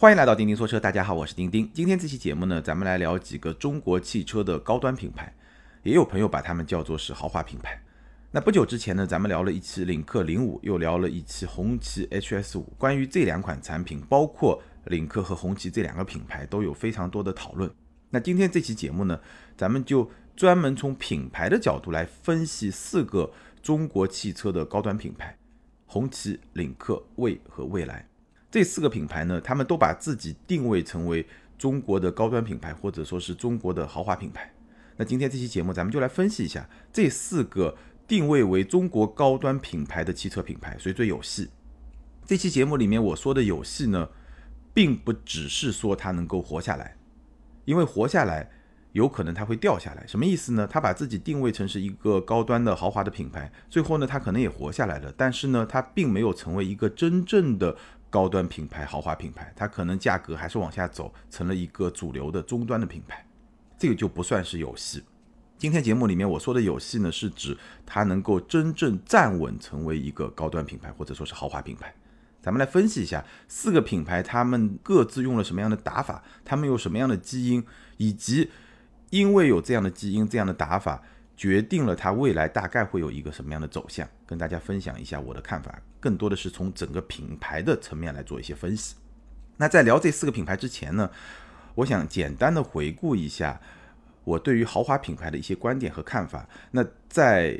欢迎来到钉钉说车，大家好，我是钉钉。今天这期节目呢，咱们来聊几个中国汽车的高端品牌，也有朋友把它们叫做是豪华品牌。那不久之前呢，咱们聊了一期领克零五，又聊了一期红旗 HS 五，关于这两款产品，包括领克和红旗这两个品牌，都有非常多的讨论。那今天这期节目呢，咱们就专门从品牌的角度来分析四个中国汽车的高端品牌：红旗、领克、蔚和蔚来。这四个品牌呢，他们都把自己定位成为中国的高端品牌，或者说是中国的豪华品牌。那今天这期节目，咱们就来分析一下这四个定位为中国高端品牌的汽车品牌谁最有戏。这期节目里面我说的有戏呢，并不只是说它能够活下来，因为活下来有可能它会掉下来。什么意思呢？它把自己定位成是一个高端的豪华的品牌，最后呢，它可能也活下来了，但是呢，它并没有成为一个真正的。高端品牌、豪华品牌，它可能价格还是往下走，成了一个主流的终端的品牌，这个就不算是有戏。今天节目里面我说的有戏呢，是指它能够真正站稳，成为一个高端品牌或者说是豪华品牌。咱们来分析一下四个品牌，他们各自用了什么样的打法，他们有什么样的基因，以及因为有这样的基因、这样的打法。决定了它未来大概会有一个什么样的走向，跟大家分享一下我的看法，更多的是从整个品牌的层面来做一些分析。那在聊这四个品牌之前呢，我想简单的回顾一下我对于豪华品牌的一些观点和看法。那在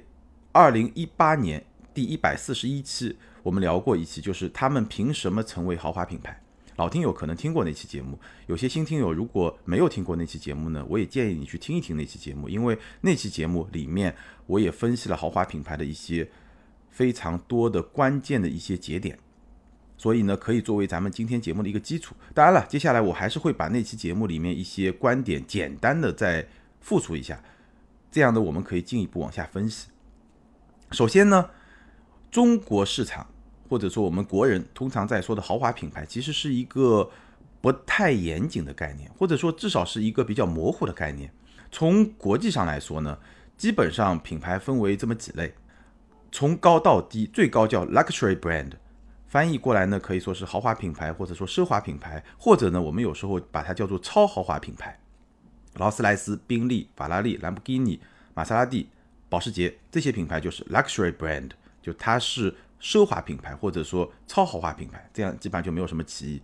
二零一八年第一百四十一期，我们聊过一期，就是他们凭什么成为豪华品牌。老听友可能听过那期节目，有些新听友如果没有听过那期节目呢，我也建议你去听一听那期节目，因为那期节目里面我也分析了豪华品牌的一些非常多的关键的一些节点，所以呢，可以作为咱们今天节目的一个基础。当然了，接下来我还是会把那期节目里面一些观点简单的再复述一下，这样的我们可以进一步往下分析。首先呢，中国市场。或者说，我们国人通常在说的豪华品牌，其实是一个不太严谨的概念，或者说至少是一个比较模糊的概念。从国际上来说呢，基本上品牌分为这么几类，从高到低，最高叫 luxury brand，翻译过来呢可以说是豪华品牌，或者说奢华品牌，或者呢我们有时候把它叫做超豪华品牌。劳斯莱斯、宾利、法拉利、兰博基尼、玛莎拉蒂、保时捷这些品牌就是 luxury brand，就它是。奢华品牌或者说超豪华品牌，这样基本上就没有什么歧义。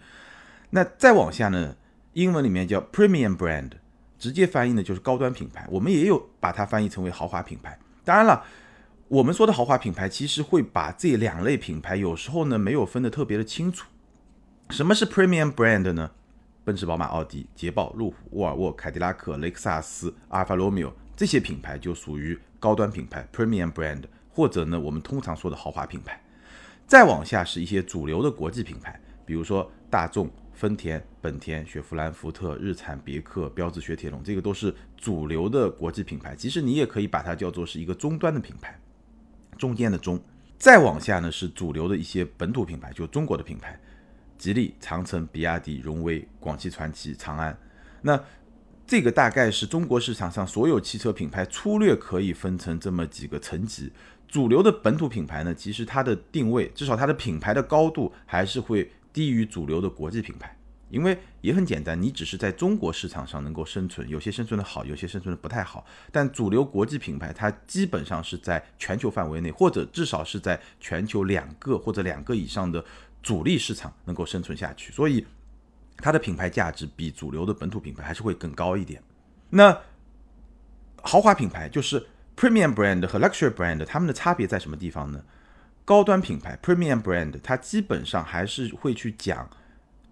那再往下呢？英文里面叫 premium brand，直接翻译呢就是高端品牌。我们也有把它翻译成为豪华品牌。当然了，我们说的豪华品牌其实会把这两类品牌有时候呢没有分得特别的清楚。什么是 premium brand 呢？奔驰、宝马、奥迪、捷豹、路虎、沃尔沃、凯迪拉克、雷克萨斯、阿尔法罗密欧这些品牌就属于高端品牌 premium brand，或者呢我们通常说的豪华品牌。再往下是一些主流的国际品牌，比如说大众、丰田、本田、雪佛兰、福特、日产、别克、标致、雪铁龙，这个都是主流的国际品牌。其实你也可以把它叫做是一个终端的品牌，中间的中。再往下呢是主流的一些本土品牌，就中国的品牌，吉利、长城、比亚迪、荣威、广汽传祺、长安。那这个大概是中国市场上所有汽车品牌粗略可以分成这么几个层级。主流的本土品牌呢，其实它的定位，至少它的品牌的高度还是会低于主流的国际品牌，因为也很简单，你只是在中国市场上能够生存，有些生存的好，有些生存的不太好。但主流国际品牌，它基本上是在全球范围内，或者至少是在全球两个或者两个以上的主力市场能够生存下去，所以它的品牌价值比主流的本土品牌还是会更高一点。那豪华品牌就是。Premium brand 和 Luxury brand 它们的差别在什么地方呢？高端品牌 Premium brand 它基本上还是会去讲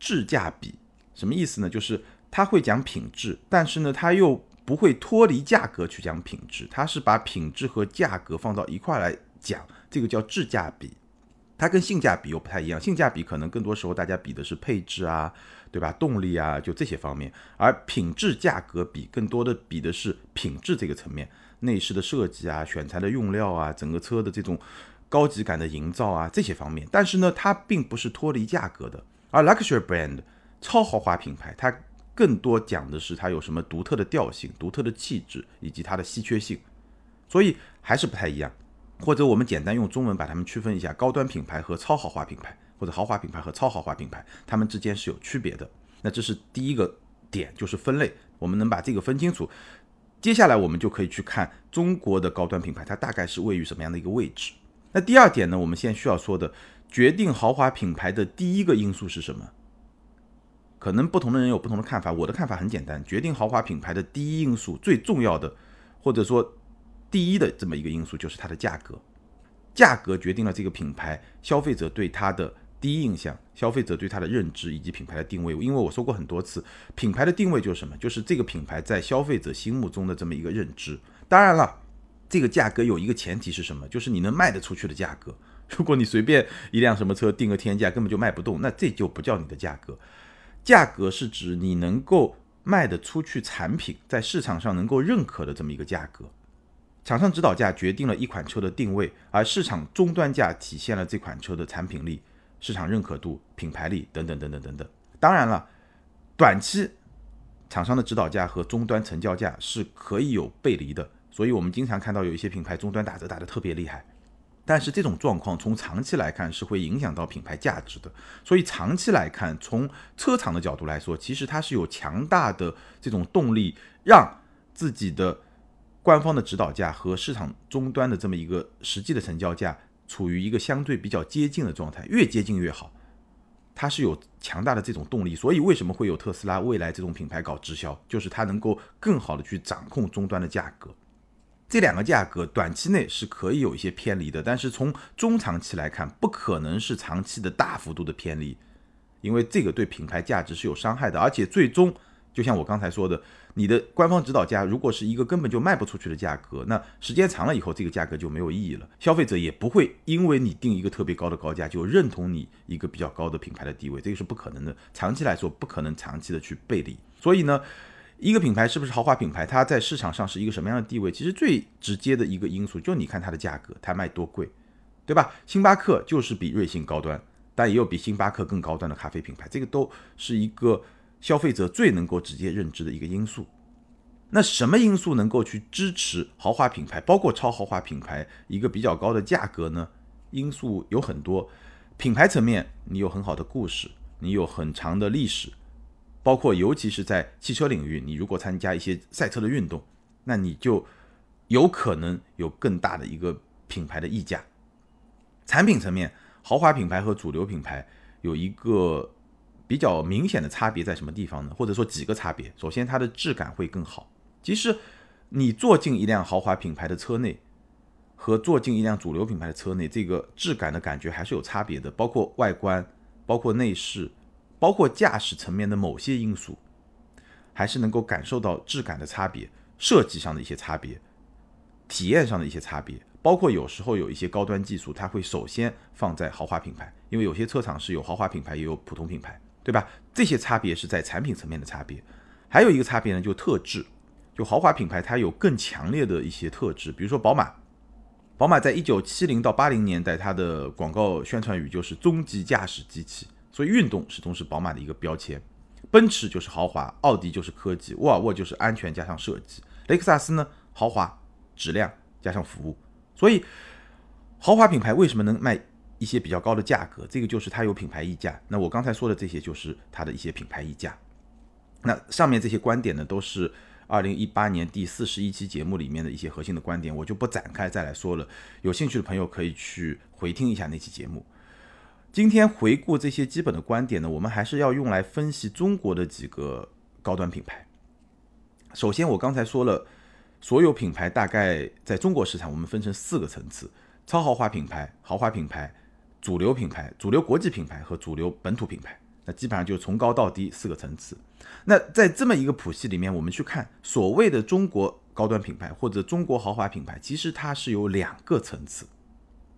质价比，什么意思呢？就是它会讲品质，但是呢，它又不会脱离价格去讲品质，它是把品质和价格放到一块来讲，这个叫质价比。它跟性价比又不太一样，性价比可能更多时候大家比的是配置啊，对吧？动力啊，就这些方面，而品质价格比更多的比的是品质这个层面。内饰的设计啊，选材的用料啊，整个车的这种高级感的营造啊，这些方面，但是呢，它并不是脱离价格的。而 luxury brand 超豪华品牌，它更多讲的是它有什么独特的调性、独特的气质以及它的稀缺性，所以还是不太一样。或者我们简单用中文把它们区分一下：高端品牌和超豪华品牌。或者豪华品牌和超豪华品牌，它们之间是有区别的。那这是第一个点，就是分类，我们能把这个分清楚。接下来我们就可以去看中国的高端品牌，它大概是位于什么样的一个位置。那第二点呢，我们现在需要说的，决定豪华品牌的第一个因素是什么？可能不同的人有不同的看法。我的看法很简单，决定豪华品牌的第一因素，最重要的，或者说第一的这么一个因素，就是它的价格。价格决定了这个品牌消费者对它的。第一印象，消费者对它的认知以及品牌的定位，因为我说过很多次，品牌的定位就是什么？就是这个品牌在消费者心目中的这么一个认知。当然了，这个价格有一个前提是什么？就是你能卖得出去的价格。如果你随便一辆什么车定个天价，根本就卖不动，那这就不叫你的价格。价格是指你能够卖得出去产品，在市场上能够认可的这么一个价格。厂商指导价决定了一款车的定位，而市场终端价体现了这款车的产品力。市场认可度、品牌力等等等等等等。当然了，短期厂商的指导价和终端成交价是可以有背离的，所以我们经常看到有一些品牌终端打折打得特别厉害。但是这种状况从长期来看是会影响到品牌价值的。所以长期来看，从车厂的角度来说，其实它是有强大的这种动力，让自己的官方的指导价和市场终端的这么一个实际的成交价。处于一个相对比较接近的状态，越接近越好。它是有强大的这种动力，所以为什么会有特斯拉、未来这种品牌搞直销，就是它能够更好的去掌控终端的价格。这两个价格短期内是可以有一些偏离的，但是从中长期来看，不可能是长期的大幅度的偏离，因为这个对品牌价值是有伤害的，而且最终。就像我刚才说的，你的官方指导价如果是一个根本就卖不出去的价格，那时间长了以后，这个价格就没有意义了。消费者也不会因为你定一个特别高的高价就认同你一个比较高的品牌的地位，这个是不可能的。长期来说，不可能长期的去背离。所以呢，一个品牌是不是豪华品牌，它在市场上是一个什么样的地位？其实最直接的一个因素就你看它的价格，它卖多贵，对吧？星巴克就是比瑞幸高端，但也有比星巴克更高端的咖啡品牌，这个都是一个。消费者最能够直接认知的一个因素，那什么因素能够去支持豪华品牌，包括超豪华品牌一个比较高的价格呢？因素有很多，品牌层面你有很好的故事，你有很长的历史，包括尤其是在汽车领域，你如果参加一些赛车的运动，那你就有可能有更大的一个品牌的溢价。产品层面，豪华品牌和主流品牌有一个。比较明显的差别在什么地方呢？或者说几个差别？首先，它的质感会更好。其实，你坐进一辆豪华品牌的车内，和坐进一辆主流品牌的车内，这个质感的感觉还是有差别的。包括外观，包括内饰，包括驾驶层面的某些因素，还是能够感受到质感的差别、设计上的一些差别、体验上的一些差别。包括有时候有一些高端技术，它会首先放在豪华品牌，因为有些车厂是有豪华品牌，也有普通品牌。对吧？这些差别是在产品层面的差别，还有一个差别呢，就特质，就豪华品牌它有更强烈的一些特质，比如说宝马，宝马在一九七零到八零年代，它的广告宣传语就是终极驾驶机器，所以运动始终是宝马的一个标签。奔驰就是豪华，奥迪就是科技，沃尔沃就是安全加上设计，雷克萨斯呢豪华、质量加上服务。所以豪华品牌为什么能卖？一些比较高的价格，这个就是它有品牌溢价。那我刚才说的这些就是它的一些品牌溢价。那上面这些观点呢，都是二零一八年第四十一期节目里面的一些核心的观点，我就不展开再来说了。有兴趣的朋友可以去回听一下那期节目。今天回顾这些基本的观点呢，我们还是要用来分析中国的几个高端品牌。首先，我刚才说了，所有品牌大概在中国市场，我们分成四个层次：超豪华品牌、豪华品牌。主流品牌、主流国际品牌和主流本土品牌，那基本上就从高到低四个层次。那在这么一个谱系里面，我们去看所谓的中国高端品牌或者中国豪华品牌，其实它是有两个层次。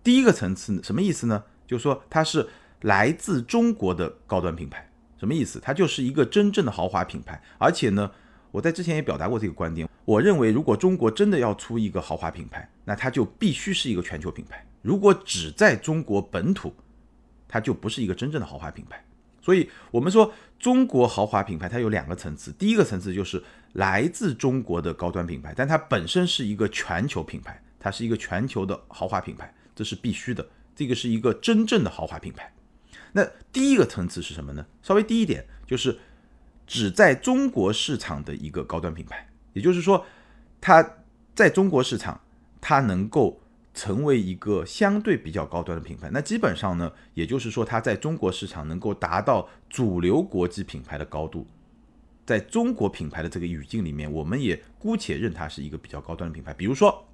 第一个层次什么意思呢？就是说它是来自中国的高端品牌，什么意思？它就是一个真正的豪华品牌。而且呢，我在之前也表达过这个观点，我认为如果中国真的要出一个豪华品牌，那它就必须是一个全球品牌。如果只在中国本土，它就不是一个真正的豪华品牌。所以，我们说中国豪华品牌它有两个层次。第一个层次就是来自中国的高端品牌，但它本身是一个全球品牌，它是一个全球的豪华品牌，这是必须的。这个是一个真正的豪华品牌。那第一个层次是什么呢？稍微低一点，就是只在中国市场的一个高端品牌，也就是说，它在中国市场，它能够成为一个相对比较高端的品牌。那基本上呢，也就是说，它在中国市场能够达到主流国际品牌的高度。在中国品牌的这个语境里面，我们也姑且认它是一个比较高端的品牌。比如说，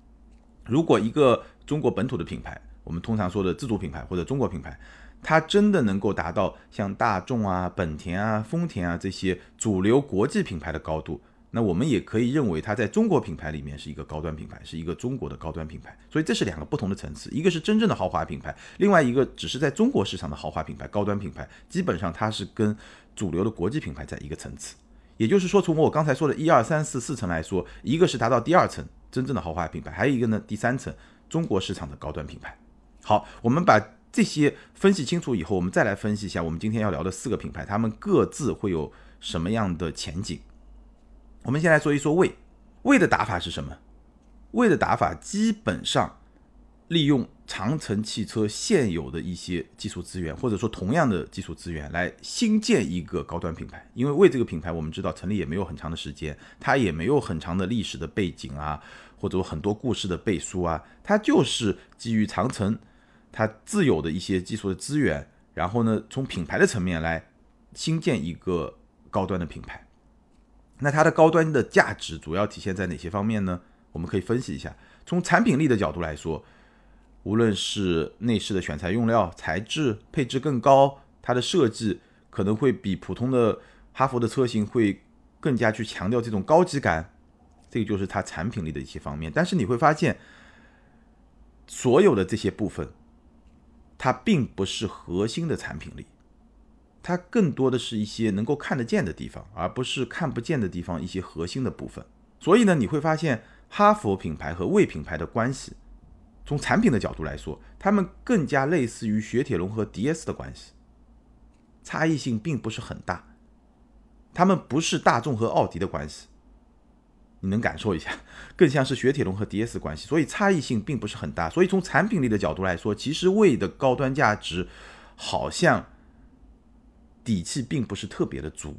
如果一个中国本土的品牌，我们通常说的自主品牌或者中国品牌，它真的能够达到像大众啊、本田啊、丰田啊这些主流国际品牌的高度，那我们也可以认为它在中国品牌里面是一个高端品牌，是一个中国的高端品牌。所以这是两个不同的层次，一个是真正的豪华品牌，另外一个只是在中国市场的豪华品牌、高端品牌，基本上它是跟主流的国际品牌在一个层次。也就是说，从我刚才说的一二三四四层来说，一个是达到第二层真正的豪华品牌，还有一个呢第三层中国市场的高端品牌。好，我们把这些分析清楚以后，我们再来分析一下我们今天要聊的四个品牌，它们各自会有什么样的前景。我们先来说一说魏，魏的打法是什么？魏的打法基本上利用。长城汽车现有的一些技术资源，或者说同样的技术资源，来新建一个高端品牌。因为为这个品牌，我们知道成立也没有很长的时间，它也没有很长的历史的背景啊，或者很多故事的背书啊，它就是基于长城它自有的一些技术的资源，然后呢，从品牌的层面来新建一个高端的品牌。那它的高端的价值主要体现在哪些方面呢？我们可以分析一下，从产品力的角度来说。无论是内饰的选材用料、材质、配置更高，它的设计可能会比普通的哈弗的车型会更加去强调这种高级感，这个就是它产品力的一些方面。但是你会发现，所有的这些部分，它并不是核心的产品力，它更多的是一些能够看得见的地方，而不是看不见的地方一些核心的部分。所以呢，你会发现哈佛品牌和魏品牌的关系。从产品的角度来说，它们更加类似于雪铁龙和 DS 的关系，差异性并不是很大。它们不是大众和奥迪的关系，你能感受一下，更像是雪铁龙和 DS 关系，所以差异性并不是很大。所以从产品力的角度来说，其实魏的高端价值好像底气并不是特别的足。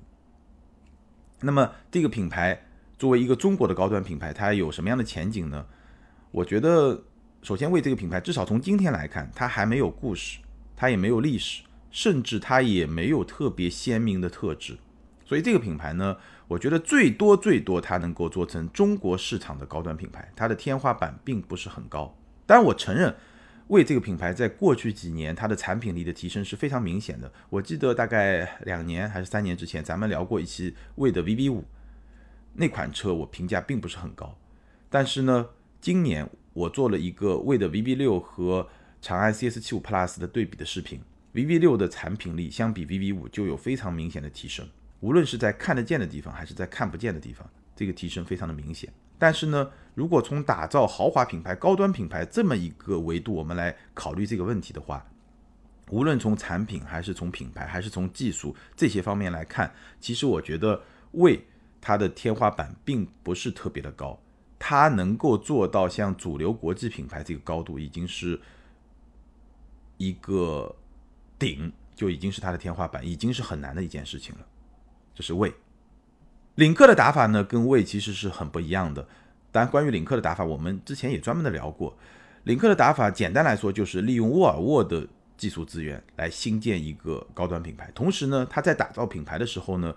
那么这个品牌作为一个中国的高端品牌，它有什么样的前景呢？我觉得。首先，为这个品牌，至少从今天来看，它还没有故事，它也没有历史，甚至它也没有特别鲜明的特质。所以，这个品牌呢，我觉得最多最多它能够做成中国市场的高端品牌，它的天花板并不是很高。当然，我承认，为这个品牌在过去几年它的产品力的提升是非常明显的。我记得大概两年还是三年之前，咱们聊过一期魏的 VV 五那款车，我评价并不是很高。但是呢，今年。我做了一个魏的 VV 六和长安 CS 七五 Plus 的对比的视频，VV 六的产品力相比 VV 五就有非常明显的提升，无论是在看得见的地方还是在看不见的地方，这个提升非常的明显。但是呢，如果从打造豪华品牌、高端品牌这么一个维度，我们来考虑这个问题的话，无论从产品还是从品牌还是从技术这些方面来看，其实我觉得魏它的天花板并不是特别的高。它能够做到像主流国际品牌这个高度，已经是一个顶，就已经是它的天花板，已经是很难的一件事情了。这是魏领克的打法呢，跟魏其实是很不一样的。当然，关于领克的打法，我们之前也专门的聊过。领克的打法，简单来说就是利用沃尔沃的技术资源来新建一个高端品牌，同时呢，它在打造品牌的时候呢。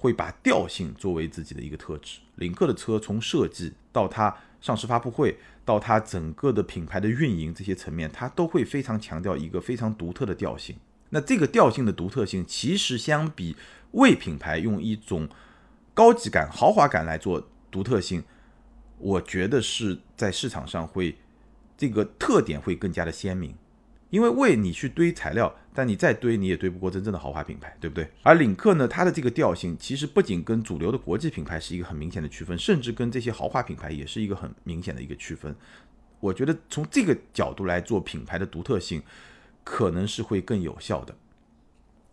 会把调性作为自己的一个特质。领克的车从设计到它上市发布会，到它整个的品牌的运营这些层面，它都会非常强调一个非常独特的调性。那这个调性的独特性，其实相比为品牌用一种高级感、豪华感来做独特性，我觉得是在市场上会这个特点会更加的鲜明。因为为你去堆材料，但你再堆你也堆不过真正的豪华品牌，对不对？而领克呢，它的这个调性其实不仅跟主流的国际品牌是一个很明显的区分，甚至跟这些豪华品牌也是一个很明显的一个区分。我觉得从这个角度来做品牌的独特性，可能是会更有效的。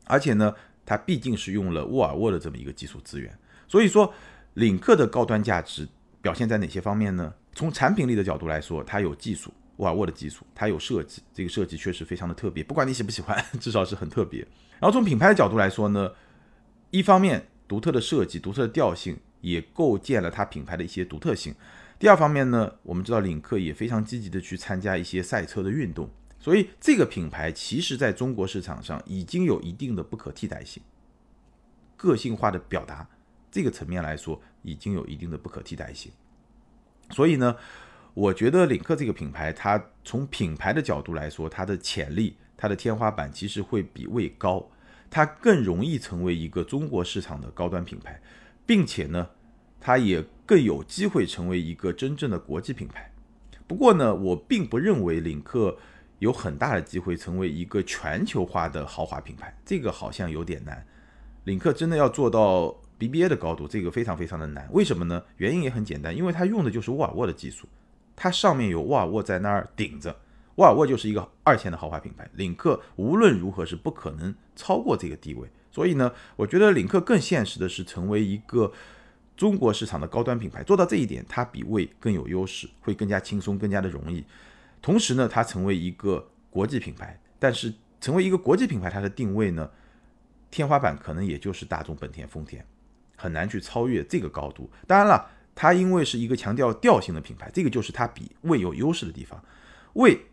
而且呢，它毕竟是用了沃尔沃的这么一个技术资源，所以说领克的高端价值表现在哪些方面呢？从产品力的角度来说，它有技术。沃尔沃的技术，它有设计，这个设计确实非常的特别，不管你喜不喜欢，至少是很特别。然后从品牌的角度来说呢，一方面独特的设计、独特的调性也构建了它品牌的一些独特性。第二方面呢，我们知道领克也非常积极的去参加一些赛车的运动，所以这个品牌其实在中国市场上已经有一定的不可替代性。个性化的表达这个层面来说，已经有一定的不可替代性。所以呢，我觉得领克这个品牌，它从品牌的角度来说，它的潜力、它的天花板其实会比魏高，它更容易成为一个中国市场的高端品牌，并且呢，它也更有机会成为一个真正的国际品牌。不过呢，我并不认为领克有很大的机会成为一个全球化的豪华品牌，这个好像有点难。领克真的要做到 BBA 的高度，这个非常非常的难。为什么呢？原因也很简单，因为它用的就是沃尔沃的技术，它上面有沃尔沃在那儿顶着，沃尔沃就是一个二线的豪华品牌，领克无论如何是不可能超过这个地位。所以呢，我觉得领克更现实的是成为一个中国市场的高端品牌，做到这一点，它比魏更有优势，会更加轻松，更加的容易。同时呢，它成为一个国际品牌，但是成为一个国际品牌，它的定位呢？天花板可能也就是大众、本田、丰田，很难去超越这个高度。当然了，它因为是一个强调调性的品牌，这个就是它比魏有优势的地方。魏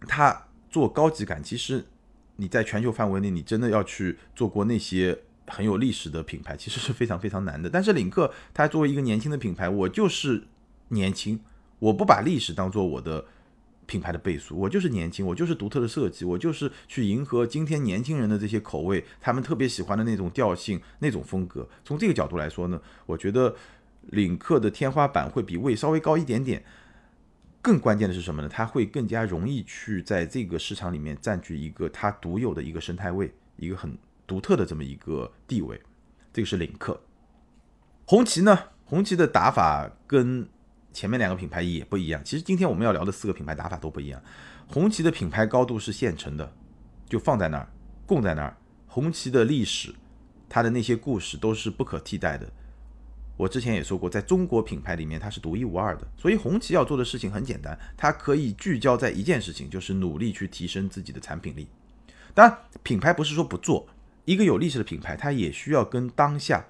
它做高级感，其实你在全球范围内，你真的要去做过那些很有历史的品牌，其实是非常非常难的。但是领克它作为一个年轻的品牌，我就是年轻，我不把历史当做我的。品牌的倍数，我就是年轻，我就是独特的设计，我就是去迎合今天年轻人的这些口味，他们特别喜欢的那种调性、那种风格。从这个角度来说呢，我觉得领克的天花板会比魏稍微高一点点。更关键的是什么呢？它会更加容易去在这个市场里面占据一个它独有的一个生态位，一个很独特的这么一个地位。这个是领克。红旗呢？红旗的打法跟。前面两个品牌也不一样，其实今天我们要聊的四个品牌打法都不一样。红旗的品牌高度是现成的，就放在那儿，供在那儿。红旗的历史，它的那些故事都是不可替代的。我之前也说过，在中国品牌里面它是独一无二的。所以红旗要做的事情很简单，它可以聚焦在一件事情，就是努力去提升自己的产品力。当然，品牌不是说不做，一个有历史的品牌，它也需要跟当下。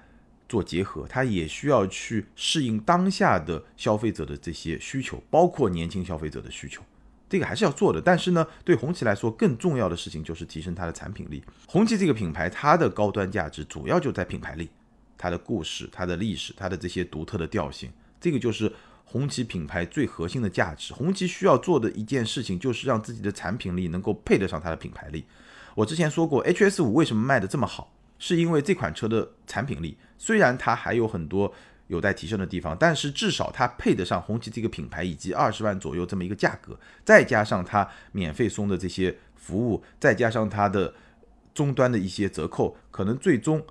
做结合，它也需要去适应当下的消费者的这些需求，包括年轻消费者的需求，这个还是要做的。但是呢，对红旗来说，更重要的事情就是提升它的产品力。红旗这个品牌，它的高端价值主要就在品牌力，它的故事、它的历史、它的这些独特的调性，这个就是红旗品牌最核心的价值。红旗需要做的一件事情，就是让自己的产品力能够配得上它的品牌力。我之前说过，H S 五为什么卖的这么好？是因为这款车的产品力，虽然它还有很多有待提升的地方，但是至少它配得上红旗这个品牌以及二十万左右这么一个价格，再加上它免费送的这些服务，再加上它的终端的一些折扣，可能最终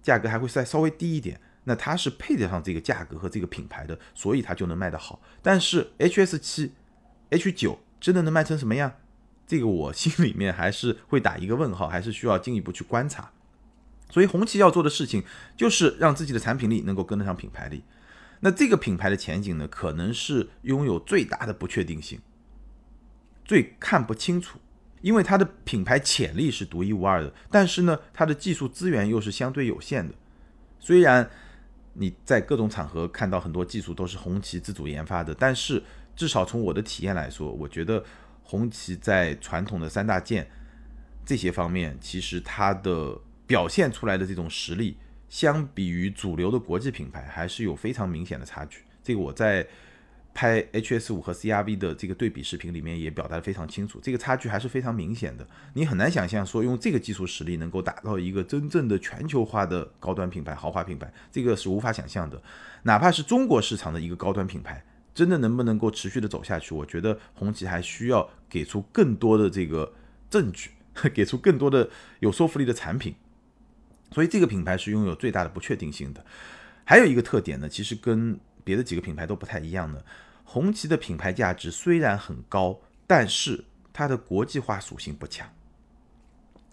价格还会再稍微低一点。那它是配得上这个价格和这个品牌的，所以它就能卖得好。但是 H S 七、H 九真的能卖成什么样？这个我心里面还是会打一个问号，还是需要进一步去观察。所以红旗要做的事情就是让自己的产品力能够跟得上品牌力。那这个品牌的前景呢，可能是拥有最大的不确定性，最看不清楚，因为它的品牌潜力是独一无二的，但是呢，它的技术资源又是相对有限的。虽然你在各种场合看到很多技术都是红旗自主研发的，但是至少从我的体验来说，我觉得红旗在传统的三大件这些方面，其实它的。表现出来的这种实力，相比于主流的国际品牌，还是有非常明显的差距。这个我在拍 HS 五和 CRV 的这个对比视频里面也表达的非常清楚，这个差距还是非常明显的。你很难想象说用这个技术实力能够打造一个真正的全球化的高端品牌、豪华品牌，这个是无法想象的。哪怕是中国市场的一个高端品牌，真的能不能够持续的走下去，我觉得红旗还需要给出更多的这个证据，给出更多的有说服力的产品。所以这个品牌是拥有最大的不确定性的。还有一个特点呢，其实跟别的几个品牌都不太一样的。红旗的品牌价值虽然很高，但是它的国际化属性不强。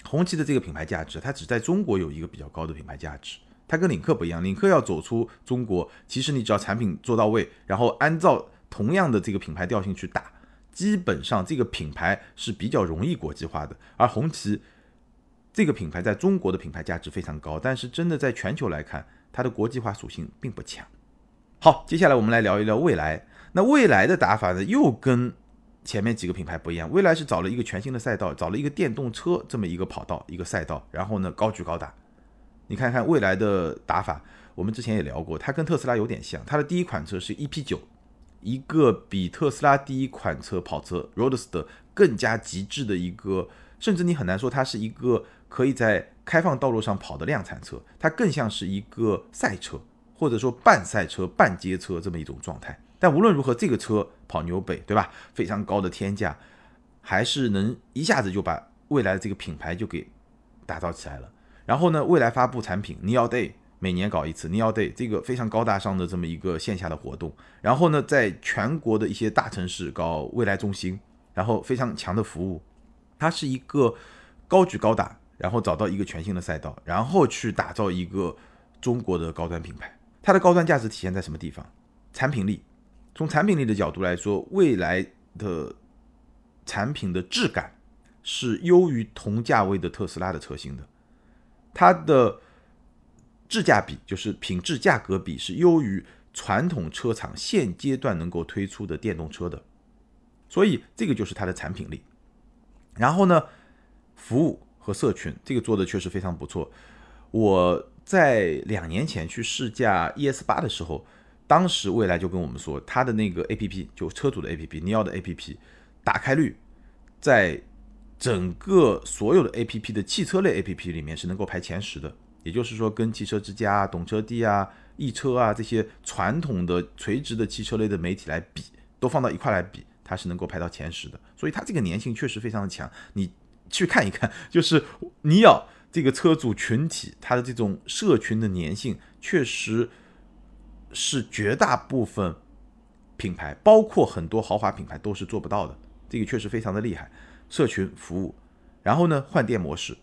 红旗的这个品牌价值，它只在中国有一个比较高的品牌价值。它跟领克不一样，领克要走出中国，其实你只要产品做到位，然后按照同样的这个品牌调性去打，基本上这个品牌是比较容易国际化的。而红旗这个品牌在中国的品牌价值非常高，但是真的在全球来看，它的国际化属性并不强。好，接下来我们来聊一聊蔚来。那蔚来的打法呢，又跟前面几个品牌不一样。蔚来是找了一个全新的赛道，找了一个电动车这么一个跑道、一个赛道，然后呢高举高打。你看看蔚来的打法，我们之前也聊过，它跟特斯拉有点像。它的第一款车是 EP9，一个比特斯拉第一款车跑车 Roadster 更加极致的一个，甚至你很难说它是一个可以在开放道路上跑的量产车，它更像是一个赛车。或者说半赛车、半街车这么一种状态，但无论如何，这个车跑纽北，对吧？非常高的天价，还是能一下子就把未来的这个品牌就给打造起来了。然后呢，未来发布产品 Neo Day，每年搞一次 Neo Day，这个非常高大上的这么一个线下的活动。然后呢，在全国的一些大城市搞未来中心，然后非常强的服务，它是一个高举高打，然后找到一个全新的赛道，然后去打造一个中国的高端品牌。它的高端价值体现在什么地方？产品力。从产品力的角度来说，未来的产品的质感是优于同价位的特斯拉的车型的。它的质价比，就是品质价格比，是优于传统车厂现阶段能够推出的电动车的。所以这个就是它的产品力。然后呢，服务和社群，这个做的确实非常不错。我。在两年前去试驾 ES 八的时候，当时蔚来就跟我们说，它的那个 APP 就车主的 APP，你要的 APP 打开率，在整个所有的 APP 的汽车类 APP 里面是能够排前十的。也就是说，跟汽车之家、懂车帝啊、易车啊这些传统的垂直的汽车类的媒体来比，都放到一块来比，它是能够排到前十的。所以它这个粘性确实非常的强。你去看一看，就是你要。这个车主群体，它的这种社群的粘性，确实是绝大部分品牌，包括很多豪华品牌都是做不到的。这个确实非常的厉害。社群服务，然后呢，换电模式，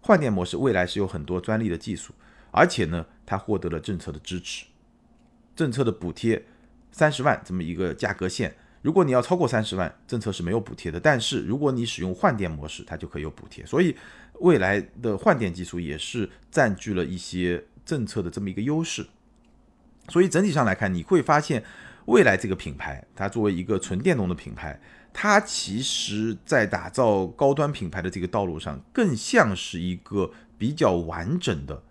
换电模式未来是有很多专利的技术，而且呢，它获得了政策的支持，政策的补贴，三十万这么一个价格线。如果你要超过三十万，政策是没有补贴的。但是如果你使用换电模式，它就可以有补贴。所以。未来的换电技术也是占据了一些政策的这么一个优势，所以整体上来看，你会发现未来这个品牌，它作为一个纯电动的品牌，它其实在打造高端品牌的这个道路上，更像是一个比较完整的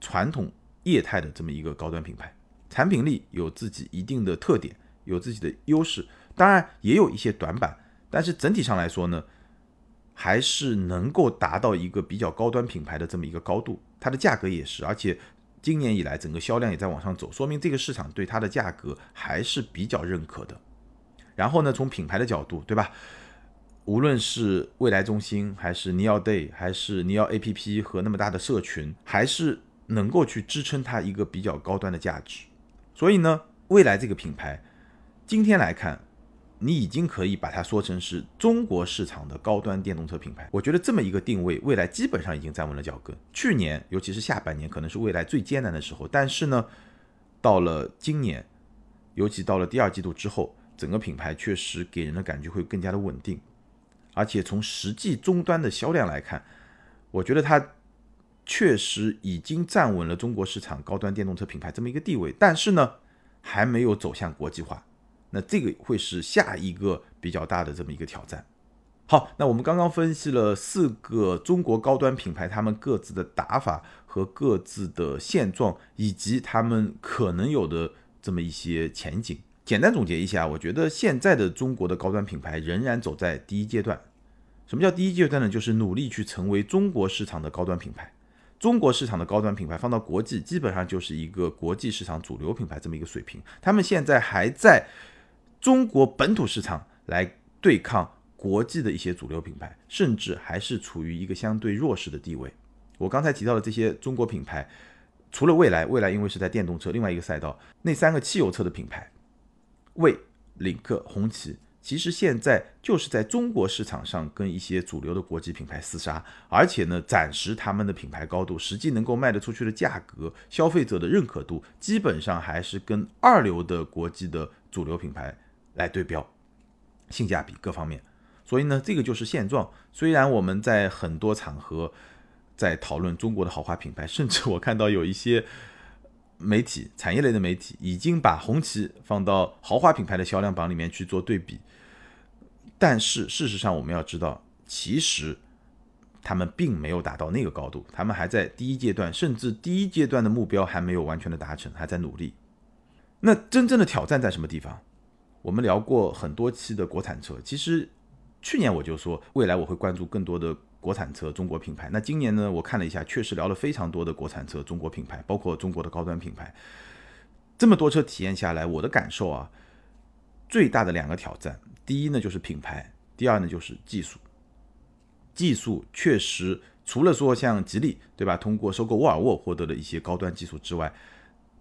传统业态的这么一个高端品牌，产品力有自己一定的特点，有自己的优势，当然也有一些短板，但是整体上来说呢。还是能够达到一个比较高端品牌的这么一个高度，它的价格也是，而且今年以来整个销量也在往上走，说明这个市场对它的价格还是比较认可的。然后呢，从品牌的角度，对吧？无论是未来中心，还是 Neo Day，还是 Neo APP 和那么大的社群，还是能够去支撑它一个比较高端的价值。所以呢，未来这个品牌今天来看。你已经可以把它说成是中国市场的高端电动车品牌，我觉得这么一个定位，未来基本上已经站稳了脚跟。去年，尤其是下半年，可能是未来最艰难的时候，但是呢，到了今年，尤其到了第二季度之后，整个品牌确实给人的感觉会更加的稳定，而且从实际终端的销量来看，我觉得它确实已经站稳了中国市场高端电动车品牌这么一个地位，但是呢，还没有走向国际化。那这个会是下一个比较大的这么一个挑战。好，那我们刚刚分析了四个中国高端品牌，他们各自的打法和各自的现状，以及他们可能有的这么一些前景。简单总结一下，我觉得现在的中国的高端品牌仍然走在第一阶段。什么叫第一阶段呢？就是努力去成为中国市场的高端品牌。中国市场的高端品牌放到国际，基本上就是一个国际市场主流品牌这么一个水平。他们现在还在。中国本土市场来对抗国际的一些主流品牌，甚至还是处于一个相对弱势的地位。我刚才提到的这些中国品牌，除了蔚来，蔚来因为是在电动车另外一个赛道，那三个汽油车的品牌，蔚、领克、红旗，其实现在就是在中国市场上跟一些主流的国际品牌厮杀，而且呢，暂时他们的品牌高度，实际能够卖得出去的价格，消费者的认可度，基本上还是跟二流的国际的主流品牌。来对标，性价比各方面。所以呢，这个就是现状。虽然我们在很多场合在讨论中国的豪华品牌，甚至我看到有一些媒体、产业类的媒体已经把红旗放到豪华品牌的销量榜里面去做对比。但是事实上，我们要知道，其实他们并没有达到那个高度，他们还在第一阶段，甚至第一阶段的目标还没有完全的达成，还在努力。那真正的挑战在什么地方？我们聊过很多期的国产车，其实。去年我就说，未来我会关注更多的国产车、中国品牌。那今年呢，我看了一下，确实聊了非常多的国产车、中国品牌，包括中国的高端品牌。这么多车体验下来，我的感受啊，最大的两个挑战，第一呢就是品牌，第二呢就是技术。技术确实，除了说像吉利，对吧？通过收购沃尔沃获得了一些高端技术之外，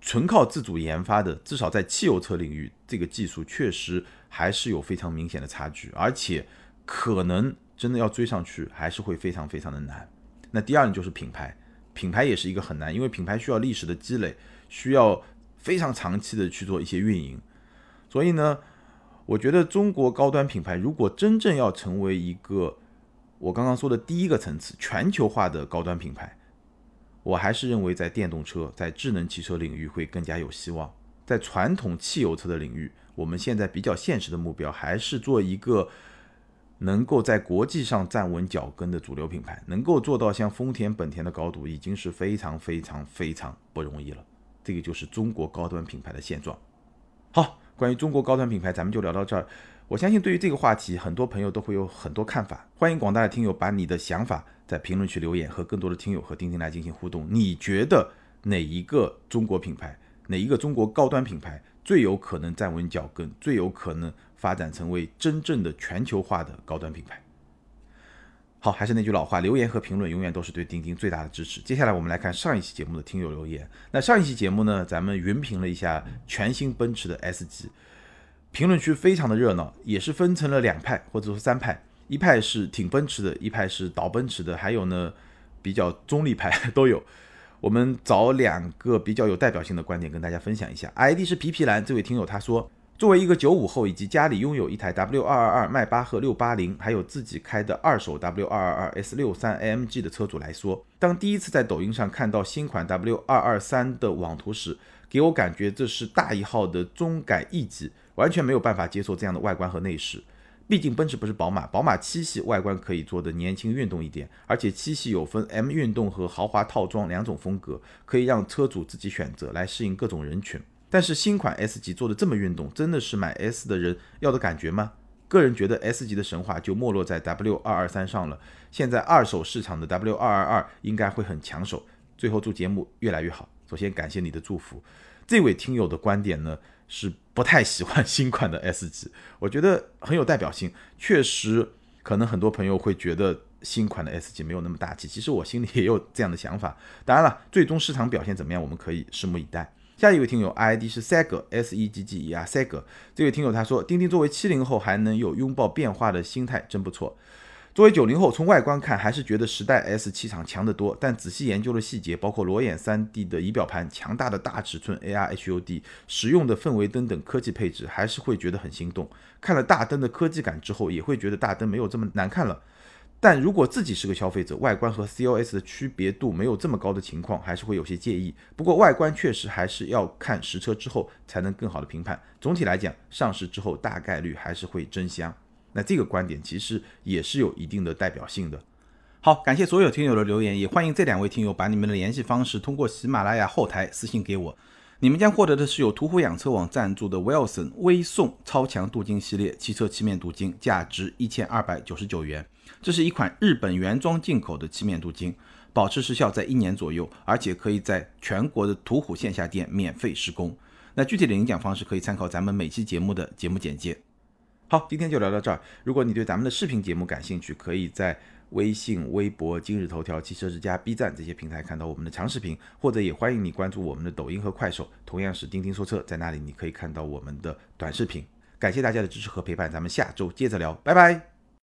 纯靠自主研发的，至少在汽油车领域，这个技术确实还是有非常明显的差距，而且。可能真的要追上去，还是会非常非常的难。那第二呢，就是品牌，品牌也是一个很难，因为品牌需要历史的积累，需要非常长期的去做一些运营。所以呢，我觉得中国高端品牌如果真正要成为一个我刚刚说的第一个层次全球化的高端品牌，我还是认为在电动车、在智能汽车领域会更加有希望。在传统汽油车的领域，我们现在比较现实的目标还是做一个。能够在国际上站稳脚跟的主流品牌，能够做到像丰田、本田的高度，已经是非常非常非常不容易了。这个就是中国高端品牌的现状。好，关于中国高端品牌，咱们就聊到这儿。我相信对于这个话题，很多朋友都会有很多看法。欢迎广大的听友把你的想法在评论区留言，和更多的听友和钉钉来进行互动。你觉得哪一个中国品牌，哪一个中国高端品牌最有可能站稳脚跟，最有可能？发展成为真正的全球化的高端品牌。好，还是那句老话，留言和评论永远都是对钉钉最大的支持。接下来我们来看上一期节目的听友留言。那上一期节目呢，咱们云评了一下全新奔驰的 S 级，评论区非常的热闹，也是分成了两派或者说三派，一派是挺奔驰的，一派是倒奔驰的，还有呢比较中立派都有。我们找两个比较有代表性的观点跟大家分享一下。ID 是皮皮蓝这位听友他说。作为一个九五后，以及家里拥有一台 W 二二二迈巴赫六八零，还有自己开的二手 W 二二二 S 六三 AMG 的车主来说，当第一次在抖音上看到新款 W 二二三的网图时，给我感觉这是大一号的中改 E 级，完全没有办法接受这样的外观和内饰。毕竟奔驰不是宝马，宝马七系外观可以做的年轻运动一点，而且七系有分 M 运动和豪华套装两种风格，可以让车主自己选择来适应各种人群。但是新款 S 级做的这么运动，真的是买 S 的人要的感觉吗？个人觉得 S 级的神话就没落在 W 二二三上了。现在二手市场的 W 二二二应该会很抢手。最后祝节目越来越好。首先感谢你的祝福。这位听友的观点呢是不太喜欢新款的 S 级，我觉得很有代表性。确实，可能很多朋友会觉得新款的 S 级没有那么大气。其实我心里也有这样的想法。当然了，最终市场表现怎么样，我们可以拭目以待。下一位听友 ID 是 Seg S E G G E 啊，Seg 这位听友他说，钉钉作为七零后还能有拥抱变化的心态，真不错。作为九零后，从外观看还是觉得时代 S 气场强得多，但仔细研究了细节，包括裸眼 3D 的仪表盘、强大的大尺寸 AR HUD、实用的氛围灯等科技配置，还是会觉得很心动。看了大灯的科技感之后，也会觉得大灯没有这么难看了。但如果自己是个消费者，外观和 COS 的区别度没有这么高的情况，还是会有些介意。不过外观确实还是要看实车之后才能更好的评判。总体来讲，上市之后大概率还是会真香。那这个观点其实也是有一定的代表性的。好，感谢所有听友的留言，也欢迎这两位听友把你们的联系方式通过喜马拉雅后台私信给我。你们将获得的是由途虎养车网赞助的 Wilson 微送超强镀金系列汽车漆面镀金，价值一千二百九十九元。这是一款日本原装进口的漆面镀金，保持时效在一年左右，而且可以在全国的途虎线下店免费施工。那具体的领奖方式可以参考咱们每期节目的节目简介。好，今天就聊到这儿。如果你对咱们的视频节目感兴趣，可以在。微信、微博、今日头条、汽车之家、B 站这些平台看到我们的长视频，或者也欢迎你关注我们的抖音和快手，同样是钉钉说车，在那里你可以看到我们的短视频。感谢大家的支持和陪伴，咱们下周接着聊，拜拜。